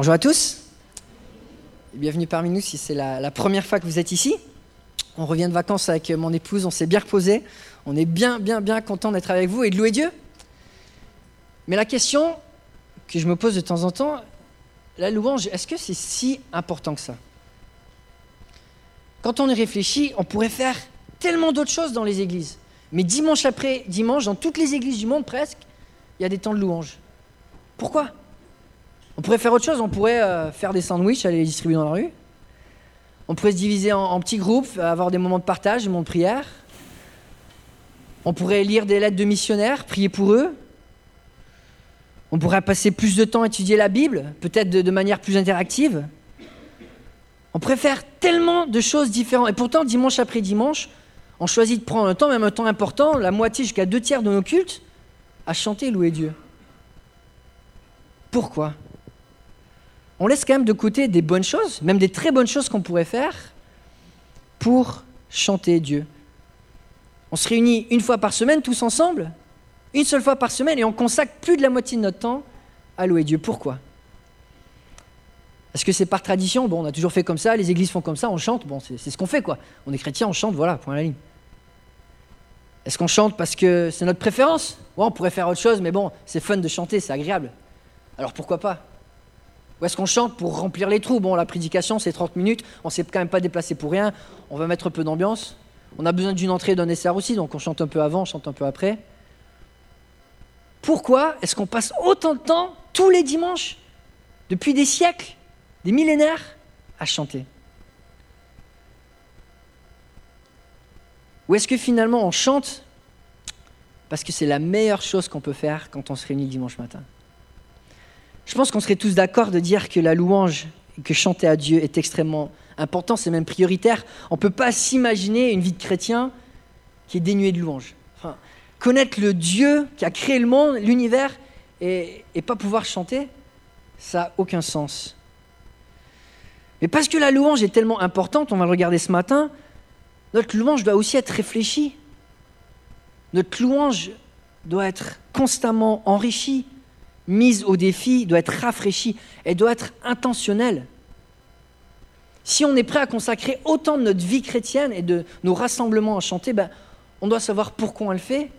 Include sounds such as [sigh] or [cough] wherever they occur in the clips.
Bonjour à tous. Bienvenue parmi nous si c'est la, la, première fois que vous êtes ici. On revient de vacances avec mon épouse, on s'est bien reposé. On est bien, bien, bien content d'être avec vous et de louer Dieu. Mais la question que je me pose de temps en temps, la louange, est-ce que c'est si important que ça? Quand on y réfléchit, on pourrait faire tellement d'autres choses dans les églises. Mais dimanche après dimanche, dans toutes les églises du monde presque, il y a des temps de louange. Pourquoi? On pourrait faire autre chose, on pourrait euh, faire des sandwichs, aller les distribuer dans la rue. On pourrait se diviser en, petits groupes, avoir des moments de partage, des moments de prière. On pourrait lire des lettres de missionnaires, prier pour eux. On pourrait passer plus de temps à étudier la Bible, peut-être de, de, manière plus interactive. On pourrait faire tellement de choses différentes. Et pourtant, dimanche après dimanche, on choisit de prendre un temps, même un temps important, la moitié jusqu'à deux tiers de nos cultes, à chanter et louer Dieu. Pourquoi? On laisse quand même de côté des bonnes choses, même des très bonnes choses qu'on pourrait faire pour chanter Dieu. On se réunit une fois par semaine tous ensemble, une seule fois par semaine, et on consacre plus de la moitié de notre temps à louer Dieu. Pourquoi? Est-ce que c'est par tradition Bon, on a toujours fait comme ça, les églises font comme ça, on chante, bon, c'est ce qu'on fait quoi. On est chrétien, on chante, voilà, point à la ligne. Est-ce qu'on chante parce que c'est notre préférence? Ouais, On pourrait faire autre chose, mais bon, c'est fun de chanter, c'est agréable. Alors pourquoi pas? Ou est-ce qu'on chante pour remplir les trous? Bon, la prédication, c'est 30 minutes, on s'est quand même pas déplacé pour rien, on va mettre un peu d'ambiance. On a besoin d'une entrée, d'un dessert aussi, donc on chante un peu avant, on chante un peu après. Pourquoi est-ce qu'on passe autant de temps, tous les dimanches, depuis des siècles, des millénaires, à chanter? Ou est-ce que finalement on chante parce que c'est la meilleure chose qu'on peut faire quand on se réunit dimanche matin? Je pense qu'on serait tous d'accord de dire que la louange, que chanter à Dieu est extrêmement important, c'est même prioritaire. On ne peut pas s'imaginer une vie de chrétien qui est dénuée de louange. Connaître le Dieu qui a créé le monde, l'univers, et, et pas pouvoir chanter, ça n'a aucun sens. Mais parce que la louange est tellement importante, on va le regarder ce matin, notre louange doit aussi être réfléchie. Notre louange doit être constamment enrichie, mise au défi, doit être rafraîchie, elle doit être intentionnelle. Si on est prêt à consacrer autant de notre vie chrétienne et de nos rassemblements à chanter, ben, on doit savoir pourquoi on le fait.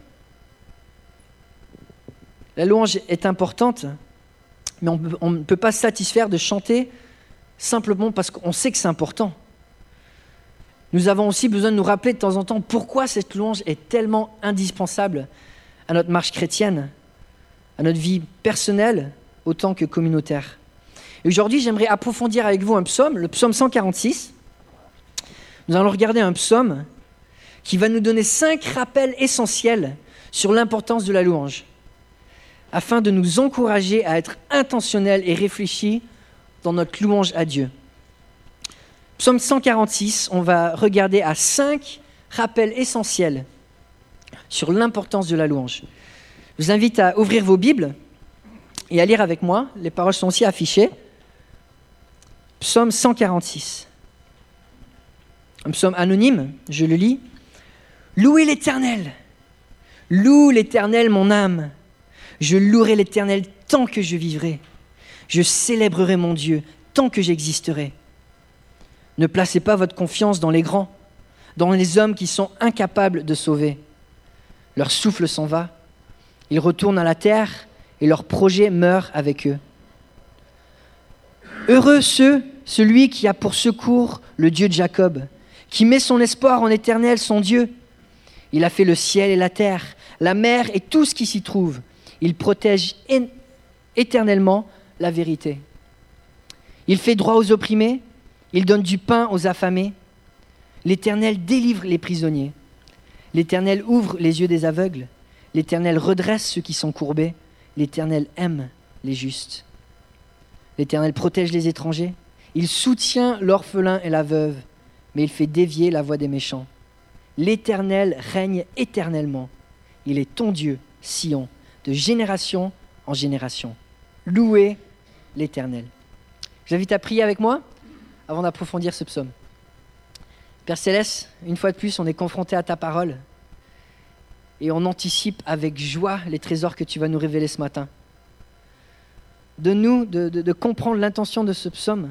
La louange est importante, mais on ne peut pas satisfaire de chanter simplement parce qu'on sait que c'est important nous avons aussi besoin de nous rappeler de temps en temps pourquoi cette louange est tellement indispensable à notre marche chrétienne, à notre vie personnelle autant que communautaire. Et aujourd'hui, j'aimerais approfondir avec vous un psaume, le psaume 146. Nous allons regarder un psaume qui va nous donner cinq rappels essentiels sur l'importance de la louange, afin de nous encourager à être intentionnels et réfléchis dans notre louange à Dieu. Psaume 146, on va regarder à cinq rappels essentiels sur l'importance de la louange. Je vous invite à ouvrir vos Bibles et à lire avec moi. Les paroles sont aussi affichées. Psaume 146. Un psaume anonyme, je le lis. Louez l'Éternel. Loue l'Éternel, mon âme. Je louerai l'Éternel tant que je vivrai. Je célébrerai mon Dieu tant que j'existerai. Ne placez pas votre confiance dans les grands, dans les hommes qui sont incapables de sauver. Leur souffle s'en va, ils retournent à la terre et leur projet meurt avec eux. Heureux ceux, celui qui a pour secours le Dieu de Jacob, qui met son espoir en éternel, son Dieu. Il a fait le ciel et la terre, la mer et tout ce qui s'y trouve. Il protège éternellement la vérité. Il fait droit aux opprimés, il donne du pain aux affamés. L'Éternel délivre les prisonniers. L'Éternel ouvre les yeux des aveugles. L'Éternel redresse ceux qui sont courbés. L'Éternel aime les justes. L'Éternel protège les étrangers. Il soutient l'orphelin et la veuve, mais il fait dévier la voix des méchants. L'Éternel règne éternellement. Il est ton Dieu, Sion, de génération en génération. Louez l'Éternel. J'invite à prier avec moi avant d'approfondir ce psaume. Père Céleste, une fois de plus, on est confronté à ta parole et on anticipe avec joie les trésors que tu vas nous révéler ce matin. De, de comprendre l'intention de ce psaume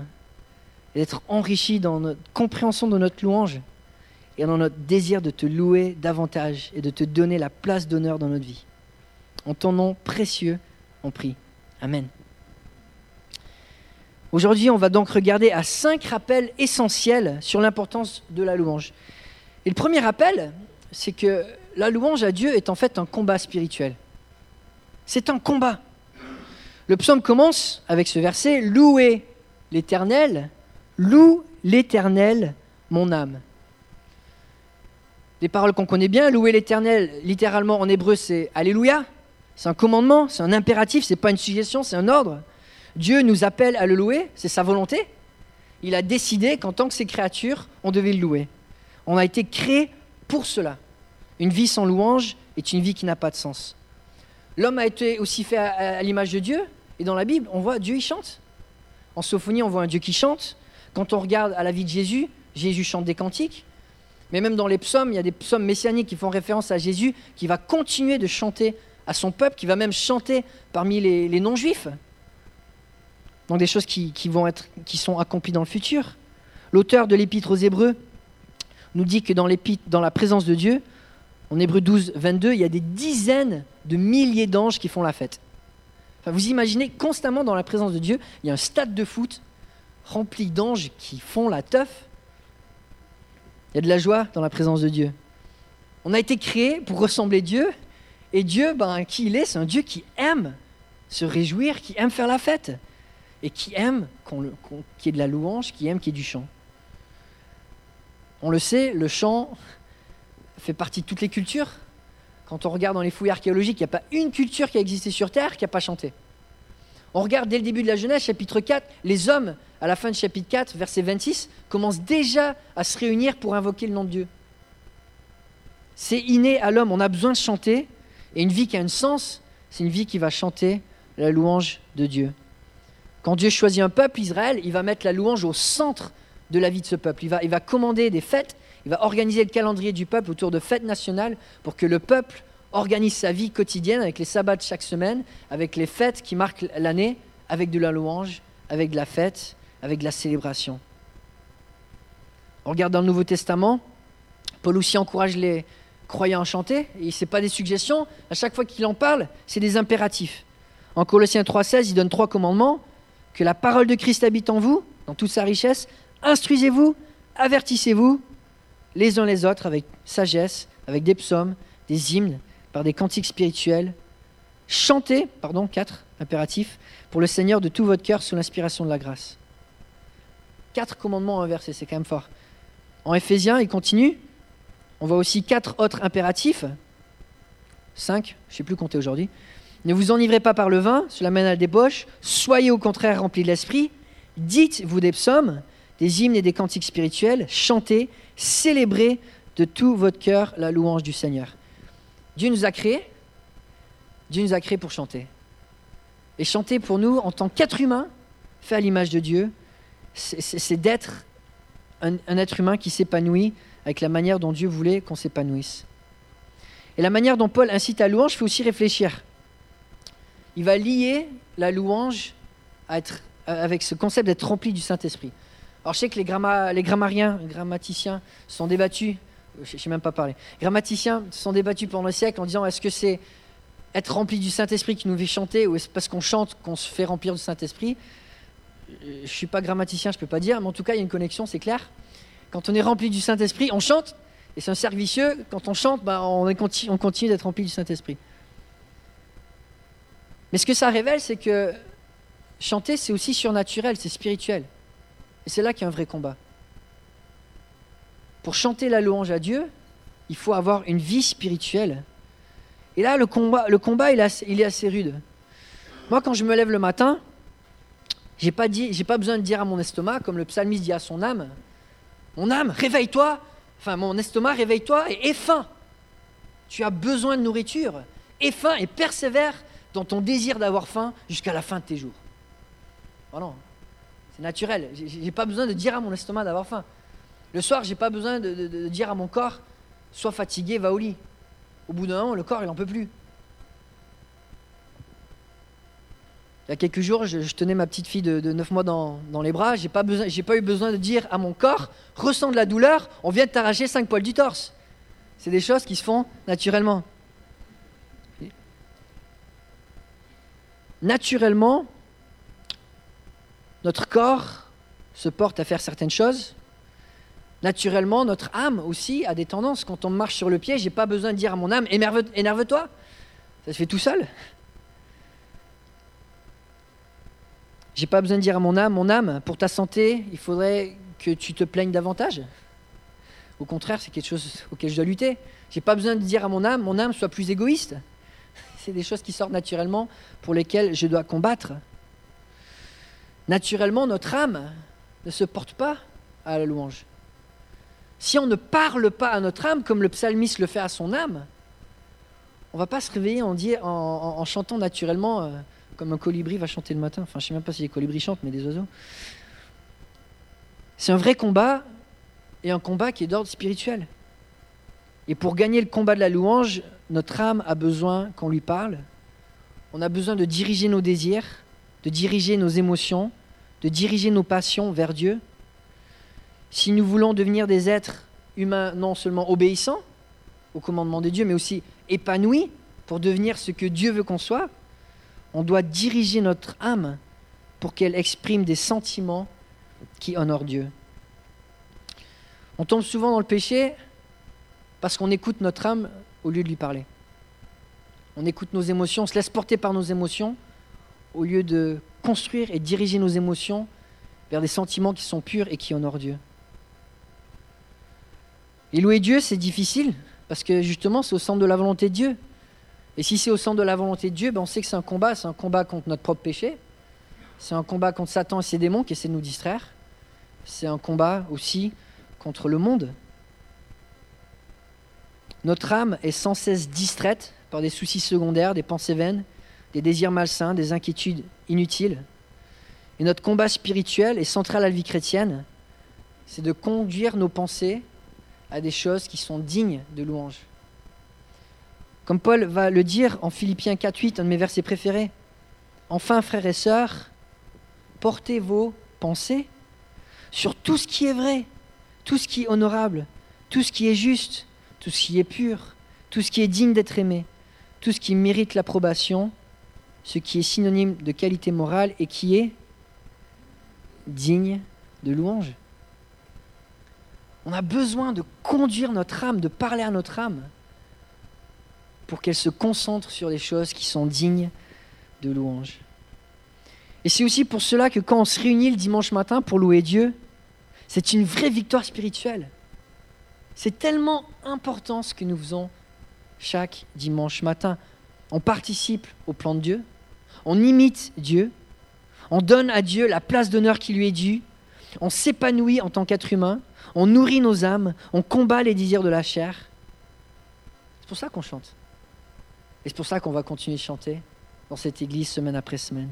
et d'être enrichis dans notre compréhension de notre louange et dans notre désir de te louer davantage et de te donner la place d'honneur dans notre vie. En ton nom précieux, on prie. Amen. Aujourd'hui, on va donc regarder à cinq rappels essentiels sur l'importance de la louange. Et le premier rappel, c'est que la louange à Dieu est en fait un combat spirituel. C'est un combat. Le psaume commence avec ce verset Louez l'Éternel, loue l'Éternel, mon âme. Des paroles qu'on connaît bien, louer l'Éternel, littéralement en hébreu, c'est Alléluia. C'est un commandement, c'est un impératif, c'est pas une suggestion, c'est un ordre. Dieu nous appelle à le louer, c'est sa volonté. Il a décidé qu'en tant que ses créatures, on devait le louer. On a été créé pour cela. Une vie sans louange est une vie qui n'a pas de sens. L'homme a été aussi fait à, l'image de Dieu, et dans la Bible, on voit Dieu, il chante. En Sophonie, on voit un Dieu qui chante. Quand on regarde à la vie de Jésus, Jésus chante des cantiques. Mais même dans les psaumes, il y a des psaumes messianiques qui font référence à Jésus, qui va continuer de chanter à son peuple, qui va même chanter parmi les non-juifs. Donc des choses qui, vont être, qui sont accomplies dans le futur. L'auteur de l'épître aux Hébreux nous dit que dans, dans la présence de Dieu, en Hébreu 12, 22, il y a des dizaines de milliers d'anges qui font la fête. vous imaginez constamment dans la présence de Dieu, il y a un stade de foot rempli d'anges qui font la teuf. Il y a de la joie dans la présence de Dieu. On a été créé pour ressembler à Dieu, et Dieu, ben, qui il est, c'est un Dieu qui aime se réjouir, qui aime faire la fête et qui aime qu'il y ait de la louange, qui aime qu'il y ait du chant. On le sait, le chant fait partie de toutes les cultures. Quand on regarde dans les fouilles archéologiques, il n'y a pas une culture qui a existé sur Terre qui n'a pas chanté. On regarde dès le début de la Genèse, chapitre 4, les hommes, à la fin de chapitre 4, verset 26, commencent déjà à se réunir pour invoquer le nom de Dieu. C'est inné à l'homme, on a besoin de chanter, et une vie qui a un sens, c'est une vie qui va chanter la louange de Dieu. Quand Dieu choisit un peuple, Israël, il va mettre la louange au centre de la vie de ce peuple. Il va, il va commander des fêtes, il va organiser le calendrier du peuple autour de fêtes nationales pour que le peuple organise sa vie quotidienne avec les sabbats de chaque semaine, avec les fêtes qui marquent l'année, avec de la louange, avec de la fête, avec de la célébration. On regarde dans le Nouveau Testament, Paul aussi encourage les croyants à chanter, et ce n'est pas des suggestions, à chaque fois qu'il en parle, c'est des impératifs. En Colossiens 3.16, il donne trois commandements que la parole de Christ habite en vous, dans toute sa richesse. Instruisez-vous, avertissez-vous les uns les autres avec sagesse, avec des psaumes, des hymnes, par des cantiques spirituels. Chantez, pardon, quatre impératifs, pour le Seigneur de tout votre cœur sous l'inspiration de la grâce. Quatre commandements inversés, c'est quand même fort. En Éphésiens, il continue. On voit aussi quatre autres impératifs. Cinq, je ne sais plus compter aujourd'hui. Ne vous enivrez pas par le vin, cela mène à la débauche. Soyez au contraire remplis de l'esprit. Dites-vous des psaumes, des hymnes et des cantiques spirituels. Chantez, célébrez de tout votre cœur la louange du Seigneur. Dieu nous a créés. Dieu nous a créés pour chanter. Et chanter pour nous, en tant qu'être humain, fait à l'image de Dieu, c'est d'être un, être humain qui s'épanouit avec la manière dont Dieu voulait qu'on s'épanouisse. Et la manière dont Paul incite à la louange fait aussi réfléchir il va lier la louange avec ce concept d'être rempli du Saint-Esprit. Alors je sais que les, les grammariens, les grammaticiens sont débattus, je ne sais même pas parler, grammaticiens sont débattus pendant le siècle en disant est-ce que c'est être rempli du Saint-Esprit qui nous fait chanter ou est-ce parce qu'on chante qu'on se fait remplir du Saint-Esprit? Je ne suis pas grammaticien, je ne peux pas dire, mais en tout cas il y a une connexion, c'est clair. Quand on est rempli du Saint-Esprit, on chante, et c'est un cercle vicieux, quand on chante, bah, on, on continue d'être rempli du Saint-Esprit. Mais ce que ça révèle, c'est que chanter, c'est aussi surnaturel, c'est spirituel. Et c'est là qu'il y a un vrai combat. Pour chanter la louange à Dieu, il faut avoir une vie spirituelle. Et là, le combat, le combat il, est assez, rude. Moi, quand je me lève le matin, j'ai pas, pas besoin de dire à mon estomac, comme le psalmiste dit à son âme, mon âme, réveille-toi, enfin mon estomac, réveille-toi et aie faim. Tu as besoin de nourriture. Aie faim et persévère dans ton désir d'avoir faim jusqu'à la fin de tes jours. Voilà. Naturel. Je n'ai pas besoin de dire à mon estomac d'avoir faim. Le soir, je n'ai pas besoin de, dire à mon corps sois fatigué, va au lit. Au bout d'un moment, le corps, il n'en peut plus. Il y a quelques jours, je, tenais ma petite fille de, 9 mois dans, les bras. Je n'ai pas, pas eu besoin de dire à mon corps, ressens de la douleur, on vient de t'arracher 5 poils du torse. C'est des choses qui se font naturellement. Naturellement, notre corps se porte à faire certaines choses. Naturellement, notre âme aussi a des tendances. Quand on marche sur le pied, je n'ai pas besoin de dire à mon âme, énerve-toi. Ça se fait tout seul. J'ai pas besoin de dire à mon âme, mon âme, pour ta santé, il faudrait que tu te plaignes davantage. Au contraire, c'est quelque chose auquel je dois lutter. J'ai pas besoin de dire à mon âme, mon âme, sois plus égoïste. [laughs] C'est des choses qui sortent naturellement pour lesquelles je dois combattre. Naturellement, notre âme ne se porte pas à la louange. Si on ne parle pas à notre âme comme le psalmiste le fait à son âme, on va pas se réveiller en, en, chantant naturellement. Euh, comme un colibri va chanter le matin. Enfin, je sais même pas si les colibris chantent, mais des oiseaux. C'est un vrai combat et un combat qui est d'ordre spirituel. Et pour gagner le combat de la louange, notre âme a besoin qu'on lui parle. On a besoin de diriger nos désirs, de diriger nos émotions, de diriger nos passions vers Dieu. Si nous voulons devenir des êtres humains non seulement obéissants au commandement de Dieu, mais aussi épanouis pour devenir ce que Dieu veut qu'on soit, on doit diriger notre âme pour qu'elle exprime des sentiments qui honorent Dieu. On tombe souvent dans le péché parce qu'on écoute notre âme au lieu de lui parler. On écoute nos émotions, on se laisse porter par nos émotions au lieu de construire et diriger nos émotions vers des sentiments qui sont purs et qui honorent Dieu. Et louer Dieu, c'est difficile parce que justement, c'est au centre de la volonté de Dieu. Et si c'est au centre de la volonté de Dieu, ben on sait que c'est un combat, c'est un combat contre notre propre péché, c'est un combat contre Satan et ses démons qui essaient de nous distraire, c'est un combat aussi contre le monde. Notre âme est sans cesse distraite par des soucis secondaires, des pensées vaines, des désirs malsains, des inquiétudes inutiles. Et notre combat spirituel est central à la vie chrétienne, c'est de conduire nos pensées à des choses qui sont dignes de louange. Comme Paul va le dire en Philippiens 4.8, un de mes versets préférés. Enfin, frères et sœurs, portez vos pensées sur tout ce qui est vrai, tout ce qui est honorable, tout ce qui est juste, tout ce qui est pur, tout ce qui est digne d'être aimé, tout ce qui mérite l'approbation, ce qui est synonyme de qualité morale et qui est digne de louange. On a besoin de conduire notre âme, de parler à notre âme pour qu'elle se concentre sur les choses qui sont dignes de louange. Et c'est aussi pour cela que quand on se réunit le dimanche matin pour louer Dieu, c'est une vraie victoire spirituelle. C'est tellement important ce que nous faisons chaque dimanche matin. On participe au plan de Dieu, on imite Dieu, on donne à Dieu la place d'honneur qui lui est due, on s'épanouit en tant qu'être humain, on nourrit nos âmes, on combat les désirs de la chair. C'est pour ça qu'on chante. Et c'est pour ça qu'on va continuer de chanter dans cette église semaine après semaine.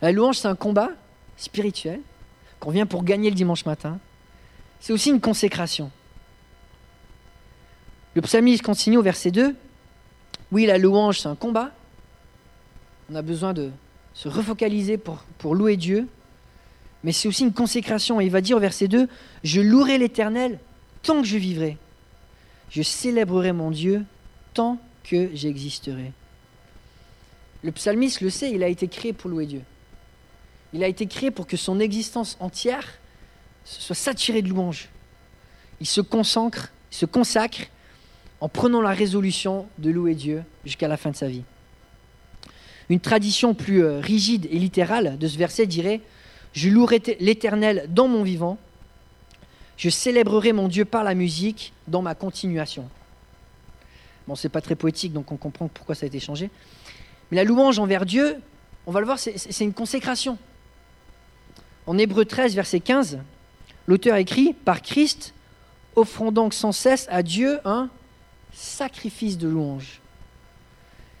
La louange, c'est un combat spirituel qu'on vient pour gagner le dimanche matin. C'est aussi une consécration. Le psalmiste continue au verset 2. Oui, la louange, c'est un combat. On a besoin de se refocaliser pour, louer Dieu. Mais c'est aussi une consécration. Et il va dire au verset 2, Je louerai l'Éternel tant que je vivrai. Je célébrerai mon Dieu tant que j'existerai. Le psalmiste le sait, il a été créé pour louer Dieu. Il a été créé pour que son existence entière soit saturée de louanges. Il se consacre, il se consacre en prenant la résolution de louer Dieu jusqu'à la fin de sa vie. Une tradition plus euh, rigide et littérale de ce verset dirait Je louerai l'Éternel dans mon vivant, je célébrerai mon Dieu par la musique dans ma continuation. Bon, c'est pas très poétique, donc on comprend pourquoi ça a été changé. Mais la louange envers Dieu, on va le voir, c'est une consécration. En Hébreu 13, verset 15, l'auteur écrit Par Christ, offrons donc sans cesse à Dieu un sacrifice de louange,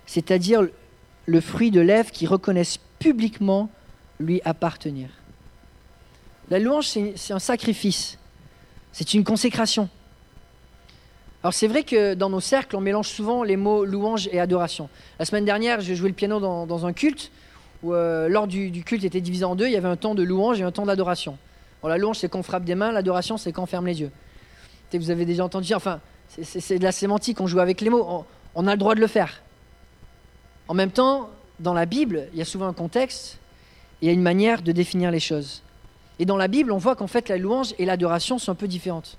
c'est-à-dire le fruit de lèvres qui reconnaissent publiquement lui appartenir. La louange, c'est un sacrifice, c'est une consécration. Alors c'est vrai que dans nos cercles, on mélange souvent les mots louange et adoration. La semaine dernière, j'ai joué le piano dans, un culte où euh, lors du, du culte était divisé en deux, il y avait un temps de louange et un temps d'adoration. La louange, c'est quand on frappe des mains, l'adoration, c'est quand on ferme les yeux. Vous avez déjà entendu enfin, c'est de la sémantique, on joue avec les mots, on, a le droit de le faire. En même temps, dans la Bible, il y a souvent un contexte, et il y a une manière de définir les choses. Et dans la Bible, on voit qu'en fait, la louange et l'adoration sont un peu différentes.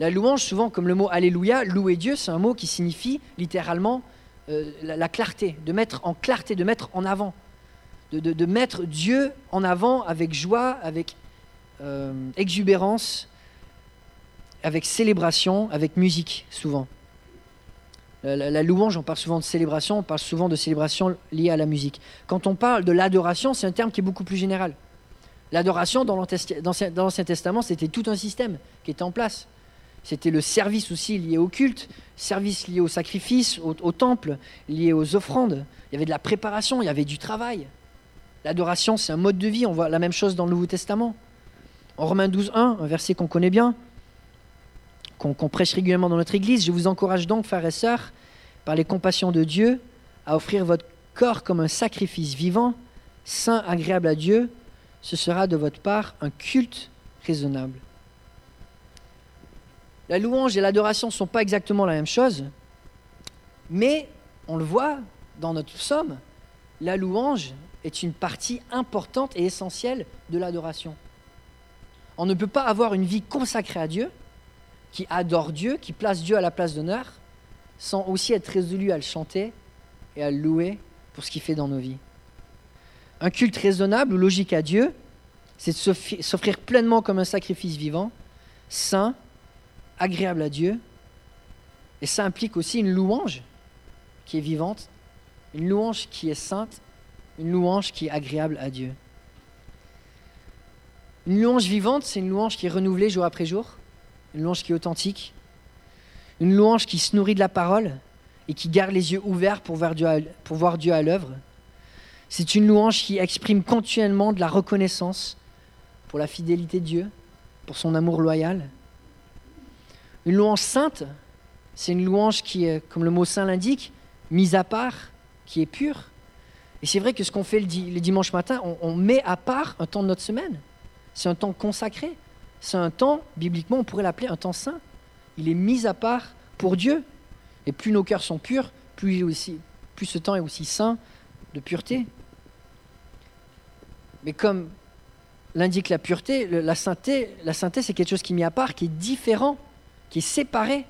La louange, souvent, comme le mot Alléluia, louer Dieu, c'est un mot qui signifie littéralement euh, la, la clarté, de mettre en clarté, de mettre en avant, de mettre Dieu en avant avec joie, avec euh, exubérance, avec célébration, avec musique, souvent. La, louange, on parle souvent de célébration, on parle souvent de célébration liée à la musique. Quand on parle de l'adoration, c'est un terme qui est beaucoup plus général. L'adoration, dans l'Ancien- Testament, c'était tout un système qui était en place. C'était le service aussi lié au culte, service lié au sacrifice, au, au temple, lié aux offrandes. Il y avait de la préparation, il y avait du travail. L'adoration, c'est un mode de vie. On voit la même chose dans le Nouveau Testament. En Romains 12, 1, un verset qu'on connaît bien, qu'on prêche régulièrement dans notre Église, je vous encourage donc, frères et sœurs, par les compassions de Dieu, à offrir votre corps comme un sacrifice vivant, saint, agréable à Dieu. Ce sera de votre part un culte raisonnable. La louange et l'adoration ne sont pas exactement la même chose, mais on le voit dans notre psaume, la louange est une partie importante et essentielle de l'adoration. On ne peut pas avoir une vie consacrée à Dieu, qui adore Dieu, qui place Dieu à la place d'honneur, sans aussi être résolu à le chanter et à le louer pour ce qu'il fait dans nos vies. Un culte raisonnable ou logique à Dieu, c'est de s'offrir pleinement comme un sacrifice vivant, saint, agréable à Dieu. Et ça implique aussi une louange qui est vivante, une louange qui est sainte, une louange qui est agréable à Dieu. Une louange vivante, c'est une louange qui est renouvelée jour après jour, une louange qui est authentique, une louange qui se nourrit de la parole et qui garde les yeux ouverts pour voir Dieu à, l'œuvre. C'est une louange qui exprime continuellement de la reconnaissance pour la fidélité de Dieu, pour son amour loyal. Une louange sainte, c'est une louange qui est, comme le mot saint l'indique, mise à part, qui est pure. Et c'est vrai que ce qu'on fait le, di- le dimanche matin, on met à part un temps de notre semaine. C'est un temps consacré. C'est un temps, bibliquement, on pourrait l'appeler un temps saint. Il est mis à part pour Dieu. Et plus nos cœurs sont purs, plus, ce temps est aussi saint de pureté. Mais comme l'indique la pureté, la sainteté, c'est quelque chose qui est mis à part, qui est différent, qui est séparé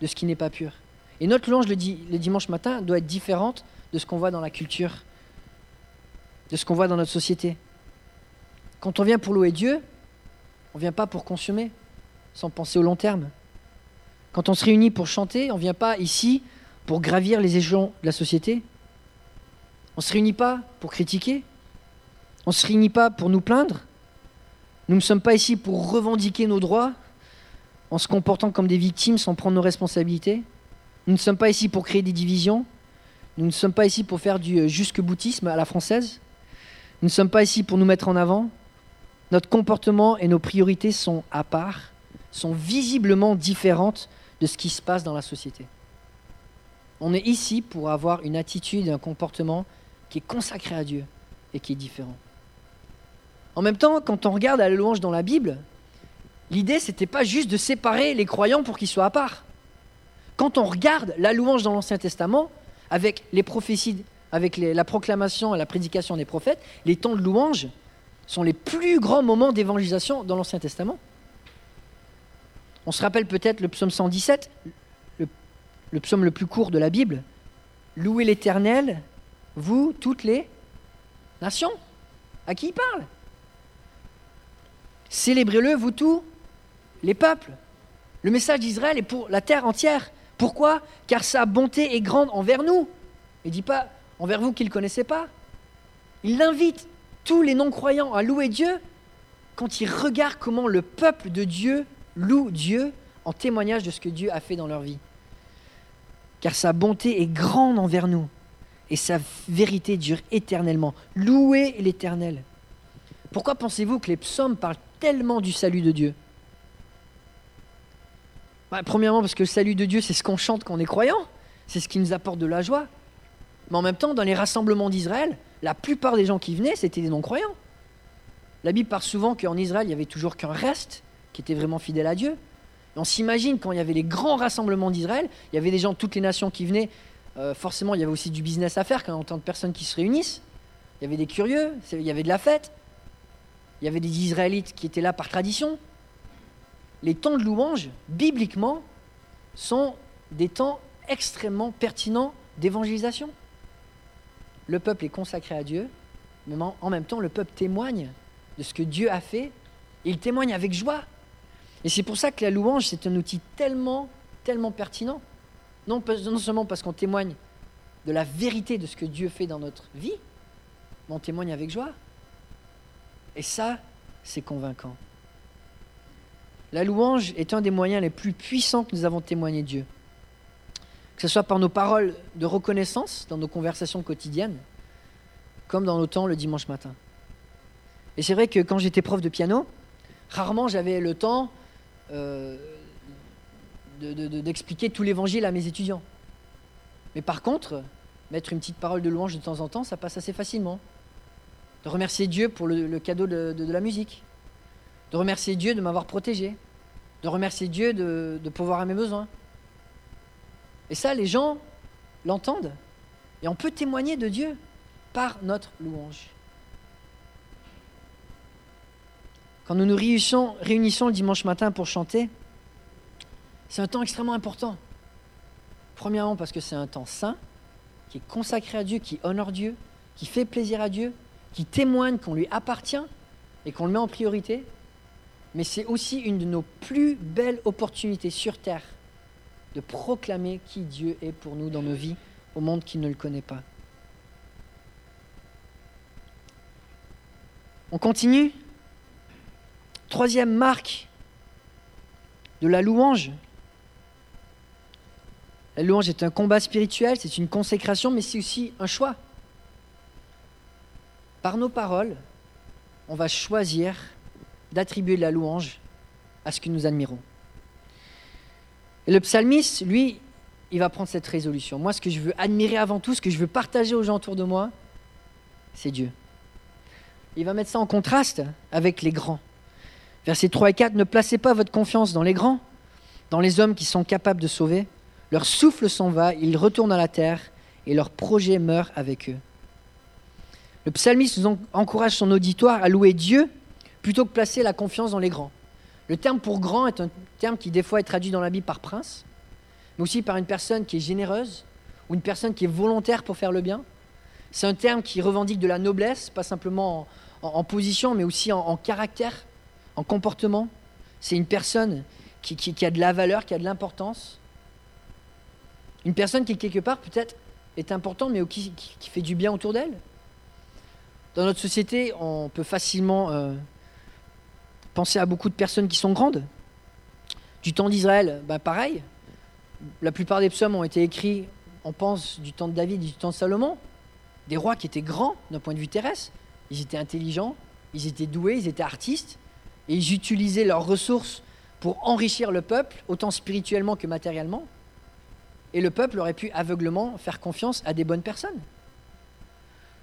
de ce qui n'est pas pur. Et notre louange le dimanche matin doit être différente de ce qu'on voit dans la culture, de ce qu'on voit dans notre société. Quand on vient pour louer Dieu, on ne vient pas pour consommer, sans penser au long terme. Quand on se réunit pour chanter, on ne vient pas ici pour gravir les échelons de la société. On ne se réunit pas pour critiquer. On ne se réunit pas pour nous plaindre. Nous ne sommes pas ici pour revendiquer nos droits en se comportant comme des victimes sans prendre nos responsabilités. Nous ne sommes pas ici pour créer des divisions. Nous ne sommes pas ici pour faire du euh, jusque-boutisme à la française. Nous ne sommes pas ici pour nous mettre en avant. Notre comportement et nos priorités sont à part, sont visiblement différentes de ce qui se passe dans la société. On est ici pour avoir une attitude et un comportement qui est consacré à Dieu et qui est différent. En même temps, quand on regarde la louange dans la Bible, l'idée c'était pas juste de séparer les croyants pour qu'ils soient à part. Quand on regarde la louange dans l'Ancien Testament, avec les prophéties, avec la proclamation et la prédication des prophètes, les temps de louange sont les plus grands moments d'évangélisation dans l'Ancien Testament. On se rappelle peut-être le psaume 117, le, le psaume le plus court de la Bible. Louez l'Éternel, vous, toutes les nations. À qui il parle Célébrez-le, vous tous, les peuples. Le message d'Israël est pour la terre entière. Pourquoi? Car sa bonté est grande envers nous. Il ne dit pas envers vous qui ne le connaissez pas. Il invite tous les non-croyants à louer Dieu quand ils regardent comment le peuple de Dieu loue Dieu en témoignage de ce que Dieu a fait dans leur vie. Car sa bonté est grande envers nous et sa vérité dure éternellement. Louez l'Éternel. Pourquoi pensez-vous que les psaumes parlent tellement du salut de Dieu? Bah, Premièrement parce que le salut de Dieu, c'est ce qu'on chante quand on est croyant, c'est ce qui nous apporte de la joie. Mais en même temps, dans les rassemblements d'Israël, la plupart des gens qui venaient, c'était des non-croyants. La Bible parle souvent qu'en Israël, il n'y avait toujours qu'un reste qui était vraiment fidèle à Dieu. On s'imagine quand il y avait les grands rassemblements d'Israël, il y avait des gens de toutes les nations qui venaient. Euh, forcément, il y avait aussi du business à faire quand on entend de personnes qui se réunissent. Il y avait des curieux, il y avait de la fête. Il y avait des Israélites qui étaient là par tradition. Les temps de louange, bibliquement, sont des temps extrêmement pertinents d'évangélisation. Le peuple est consacré à Dieu, mais en même temps, le peuple témoigne de ce que Dieu a fait, et il témoigne avec joie. Et c'est pour ça que la louange, c'est un outil tellement, tellement pertinent. Non, seulement parce qu'on témoigne de la vérité de ce que Dieu fait dans notre vie, mais on témoigne avec joie. Et ça, c'est convaincant. La louange est un des moyens les plus puissants que nous avons témoigné Dieu. Que ce soit par nos paroles de reconnaissance dans nos conversations quotidiennes, comme dans nos temps le dimanche matin. Et c'est vrai que quand j'étais prof de piano, rarement j'avais le temps euh, d'expliquer tout l'évangile à mes étudiants. Mais par contre, mettre une petite parole de louange de temps en temps, ça passe assez facilement. De remercier Dieu pour le, cadeau de, la musique. De remercier Dieu de m'avoir protégé. De remercier Dieu de, de pouvoir à mes besoins. Et ça, les gens l'entendent. Et on peut témoigner de Dieu par notre louange. Quand nous nous réunissons, le dimanche matin pour chanter, c'est un temps extrêmement important. Premièrement parce que c'est un temps saint, qui est consacré à Dieu, qui honore Dieu, qui fait plaisir à Dieu, qui témoigne qu'on lui appartient et qu'on le met en priorité. Mais c'est aussi une de nos plus belles opportunités sur Terre de proclamer qui Dieu est pour nous dans nos vies au monde qui ne le connaît pas. On continue Troisième marque de la louange. La louange est un combat spirituel, c'est une consécration, mais c'est aussi un choix. Par nos paroles, on va choisir d'attribuer la louange à ce que nous admirons. Et le psalmiste, lui, il va prendre cette résolution. Moi, ce que je veux admirer avant tout, ce que je veux partager aux gens autour de moi, c'est Dieu. Il va mettre ça en contraste avec les grands. Versets 3 et 4, ne placez pas votre confiance dans les grands, dans les hommes qui sont capables de sauver. Leur souffle s'en va, ils retournent à la terre et leur projet meurt avec eux. Le psalmiste encourage son auditoire à louer Dieu plutôt que placer la confiance dans les grands. Le terme pour grand est un terme qui des fois est traduit dans la Bible par prince, mais aussi par une personne qui est généreuse ou une personne qui est volontaire pour faire le bien. C'est un terme qui revendique de la noblesse, pas simplement en, position, mais aussi en caractère en comportement. C'est une personne qui, a de la valeur, qui a de l'importance. Une personne qui, quelque part, peut-être est importante, mais qui, fait du bien autour d'elle. Dans notre société, on peut facilement euh, penser à beaucoup de personnes qui sont grandes. Du temps d'Israël, bah pareil. La plupart des psaumes ont été écrits, on pense, du temps de David du temps de Salomon. Des rois qui étaient grands d'un point de vue terrestre. Ils étaient intelligents, ils étaient doués, ils étaient artistes et ils utilisaient leurs ressources pour enrichir le peuple, autant spirituellement que matériellement. Et le peuple aurait pu aveuglement faire confiance à des bonnes personnes.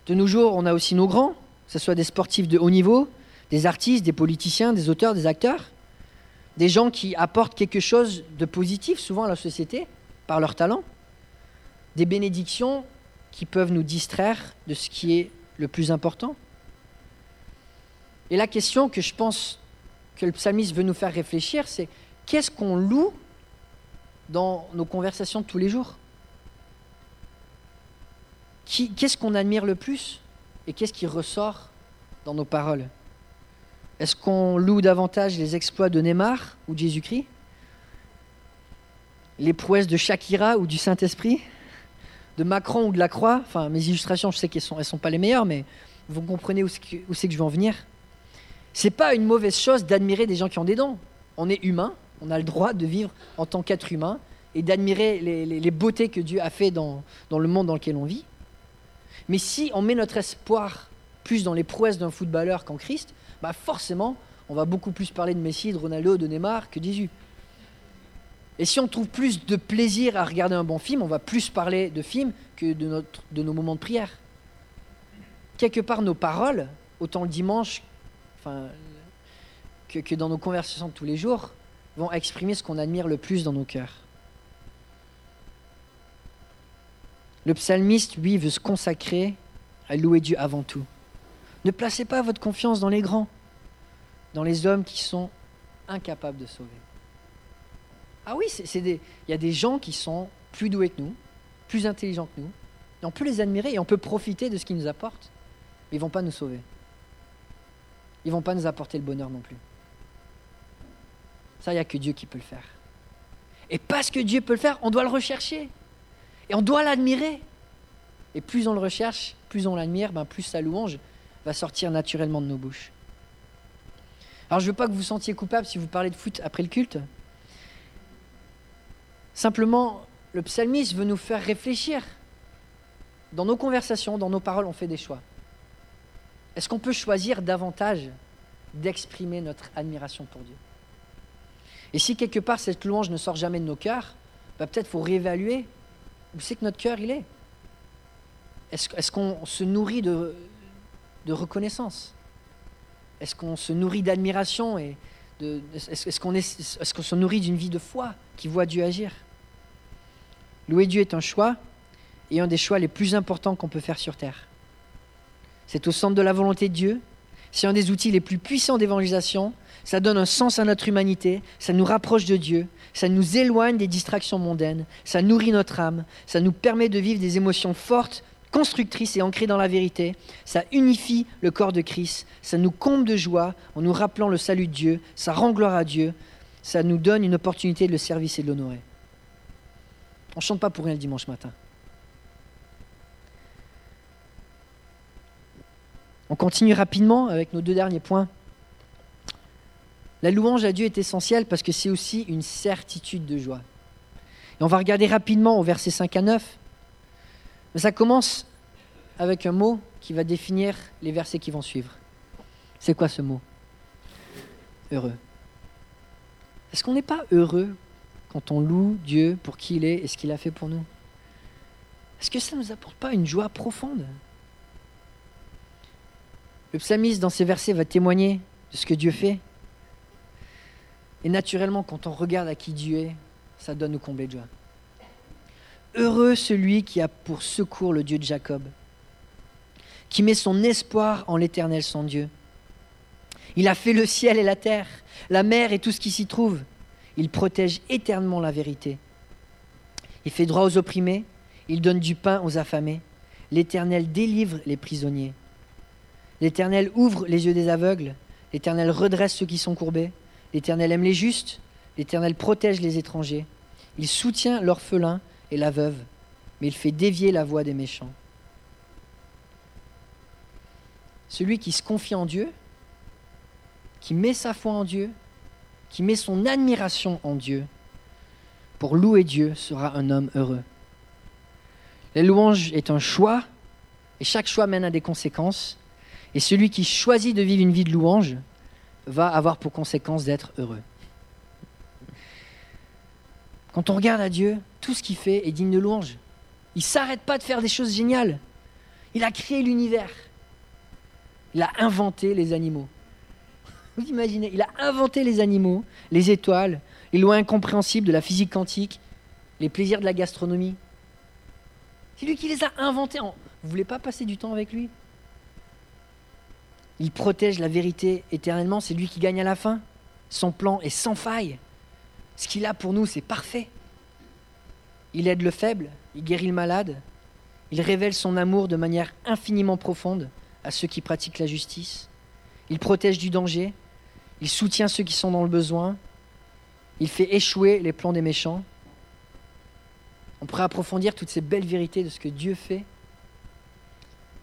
De nos jours, on a aussi nos grands, que ce soit des sportifs de haut niveau, des artistes, des politiciens, des auteurs, des acteurs, des gens qui apportent quelque chose de positif souvent à la société par leur talent, des bénédictions qui peuvent nous distraire de ce qui est le plus important. Et la question que je pense que le psalmiste veut nous faire réfléchir, c'est qu'est-ce qu'on loue dans nos conversations de tous les jours? Qu'est-ce qu'on admire le plus et qu'est-ce qui ressort dans nos paroles? Est-ce qu'on loue davantage les exploits de Neymar ou de Jésus-Christ Les prouesses de Shakira ou du Saint-Esprit De Macron ou de la Croix Enfin, mes illustrations, je sais qu'elles ne sont, sont pas les meilleures, mais vous comprenez où c'est que je veux en venir c'est pas une mauvaise chose d'admirer des gens qui ont des dons. On est humain, on a le droit de vivre en tant qu'être humain et d'admirer les, beautés que Dieu a fait dans, le monde dans lequel on vit. Mais si on met notre espoir plus dans les prouesses d'un footballeur qu'en Christ, bah forcément, on va beaucoup plus parler de Messi, de Ronaldo, de Neymar que Jésus. Et si on trouve plus de plaisir à regarder un bon film, on va plus parler de film que de, notre, de nos moments de prière. quelque part nos paroles, autant le dimanche enfin, que, que dans nos conversations de tous les jours, vont exprimer ce qu'on admire le plus dans nos cœurs. Le psalmiste, lui, veut se consacrer à louer Dieu avant tout. Ne placez pas votre confiance dans les grands, dans les hommes qui sont incapables de sauver. Ah oui, il y a des gens qui sont plus doués que nous, plus intelligents que nous, et on peut les admirer et on peut profiter de ce qu'ils nous apportent, mais ils ne vont pas nous sauver. Ils ne vont pas nous apporter le bonheur non plus. Ça, il n'y a que Dieu qui peut le faire. Et parce que Dieu peut le faire, on doit le rechercher. Et on doit l'admirer. Et plus on le recherche, plus on l'admire, ben plus sa louange va sortir naturellement de nos bouches. Alors je ne veux pas que vous vous sentiez coupable si vous parlez de foot après le culte. Simplement, le psalmiste veut nous faire réfléchir. Dans nos conversations, dans nos paroles, on fait des choix. Est-ce qu'on peut choisir davantage d'exprimer notre admiration pour Dieu? Et si quelque part cette louange ne sort jamais de nos cœurs, bah peut-être faut réévaluer où c'est que notre cœur il est. Est-ce qu'on se nourrit de, de reconnaissance Est-ce qu'on se nourrit d'admiration et est-ce qu'on est, est qu'on se nourrit d'une vie de foi qui voit Dieu agir? Louer Dieu est un choix et un des choix les plus importants qu'on peut faire sur terre. C'est au centre de la volonté de Dieu. C'est un des outils les plus puissants d'évangélisation. Ça donne un sens à notre humanité. Ça nous rapproche de Dieu. Ça nous éloigne des distractions mondaines. Ça nourrit notre âme. Ça nous permet de vivre des émotions fortes, constructrices et ancrées dans la vérité. Ça unifie le corps de Christ. Ça nous comble de joie en nous rappelant le salut de Dieu. Ça rend gloire à Dieu. Ça nous donne une opportunité de le servir et de l'honorer. On ne chante pas pour rien le dimanche matin. On continue rapidement avec nos deux derniers points. La louange à Dieu est essentielle parce que c'est aussi une certitude de joie. Et on va regarder rapidement au verset 5 à 9. Mais ça commence avec un mot qui va définir les versets qui vont suivre. C'est quoi ce mot? Heureux. Est-ce qu'on n'est pas heureux quand on loue Dieu pour qui il est et ce qu'il a fait pour nous? Est-ce que ça ne nous apporte pas une joie profonde? Le psalmiste, dans ces versets, va témoigner de ce que Dieu fait. Et naturellement, quand on regarde à qui Dieu est, ça doit nous combler de joie. Heureux celui qui a pour secours le Dieu de Jacob, qui met son espoir en l'Éternel son Dieu. Il a fait le ciel et la terre, la mer et tout ce qui s'y trouve. Il protège éternellement la vérité. Il fait droit aux opprimés, il donne du pain aux affamés. L'Éternel délivre les prisonniers. L'Éternel ouvre les yeux des aveugles. L'Éternel redresse ceux qui sont courbés. L'Éternel aime les justes. L'Éternel protège les étrangers. Il soutient l'orphelin et la veuve, mais il fait dévier la voix des méchants. Celui qui se confie en Dieu, qui met sa foi en Dieu, qui met son admiration en Dieu, pour louer Dieu, sera un homme heureux. La louange est un choix, et chaque choix mène à des conséquences. Et celui qui choisit de vivre une vie de louange va avoir pour conséquence d'être heureux. Quand on regarde à Dieu, tout ce qu'il fait est digne de louange. Il s'arrête pas de faire des choses géniales. Il a créé l'univers. Il a inventé les animaux. [laughs] Vous imaginez, il a inventé les animaux, les étoiles, les lois incompréhensibles de la physique quantique, les plaisirs de la gastronomie. C'est lui qui les a inventés. Vous ne voulez pas passer du temps avec lui? Il protège la vérité éternellement, c'est lui qui gagne à la fin. Son plan est sans faille. Ce qu'il a pour nous, c'est parfait. Il aide le faible, il guérit le malade, il révèle son amour de manière infiniment profonde à ceux qui pratiquent la justice, il protège du danger, il soutient ceux qui sont dans le besoin. Il fait échouer les plans des méchants. On pourrait approfondir toutes ces belles vérités de ce que Dieu fait.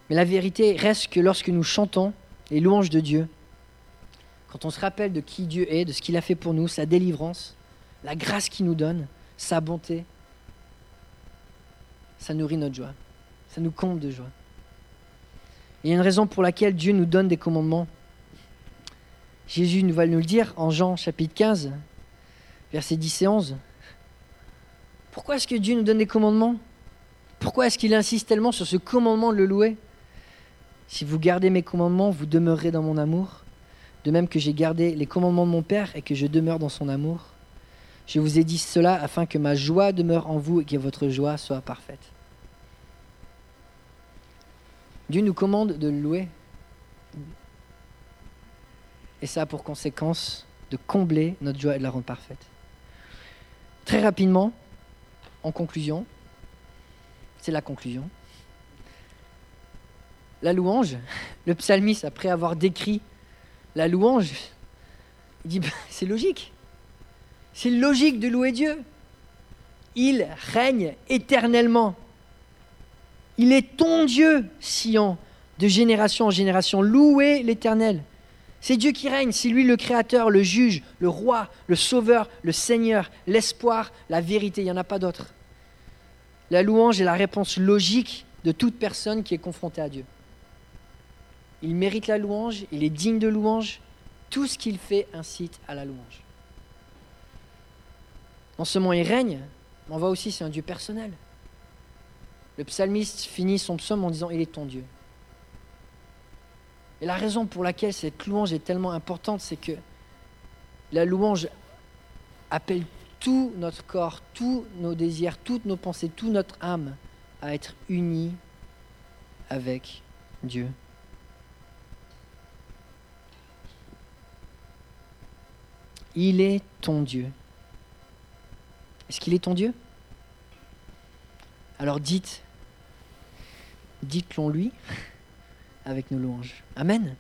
Mais la vérité reste que lorsque nous chantons les louanges de Dieu, quand on se rappelle de qui Dieu est, de ce qu'il a fait pour nous, sa délivrance, la grâce qu'il nous donne, sa bonté, ça nourrit notre joie. Ça nous comble de joie. il y a une raison pour laquelle Dieu nous donne des commandements. Jésus nous va nous le dire en Jean chapitre 15, versets 10 et 11. Pourquoi est-ce que Dieu nous donne des commandements? Pourquoi est-ce qu'il insiste tellement sur ce commandement de le louer? Si vous gardez mes commandements, vous demeurerez dans mon amour, de même que j'ai gardé les commandements de mon Père et que je demeure dans son amour. Je vous ai dit cela afin que ma joie demeure en vous et que votre joie soit parfaite. Dieu nous commande de louer. Et ça a pour conséquence de combler notre joie et de la rendre parfaite. Très rapidement, en conclusion, c'est la conclusion. La louange, le psalmiste, après avoir décrit la louange, il dit, [laughs] c'est logique. C'est logique de louer Dieu. Il règne éternellement. Il est ton Dieu, Sion, de génération en génération. Louez l'Éternel. C'est Dieu qui règne, c'est lui le Créateur, le juge, le roi, le sauveur, le Seigneur, l'espoir, la vérité, il n'y en a pas d'autre. La louange est la réponse logique de toute personne qui est confrontée à Dieu. Il mérite la louange, il est digne de louange, tout ce qu'il fait incite à la louange. Non seulement il règne, mais on voit aussi c'est un Dieu personnel. Le psalmiste finit son psaume en disant Il est ton Dieu. Et la raison pour laquelle cette louange est tellement importante, c'est que la louange appelle tout notre corps, tous nos désirs, toutes nos pensées, toute notre âme à être unis avec Dieu. Il est ton Dieu. Est-ce qu'il est ton Dieu? Alors dites, dites-le lui [laughs] avec nos louanges. Amen.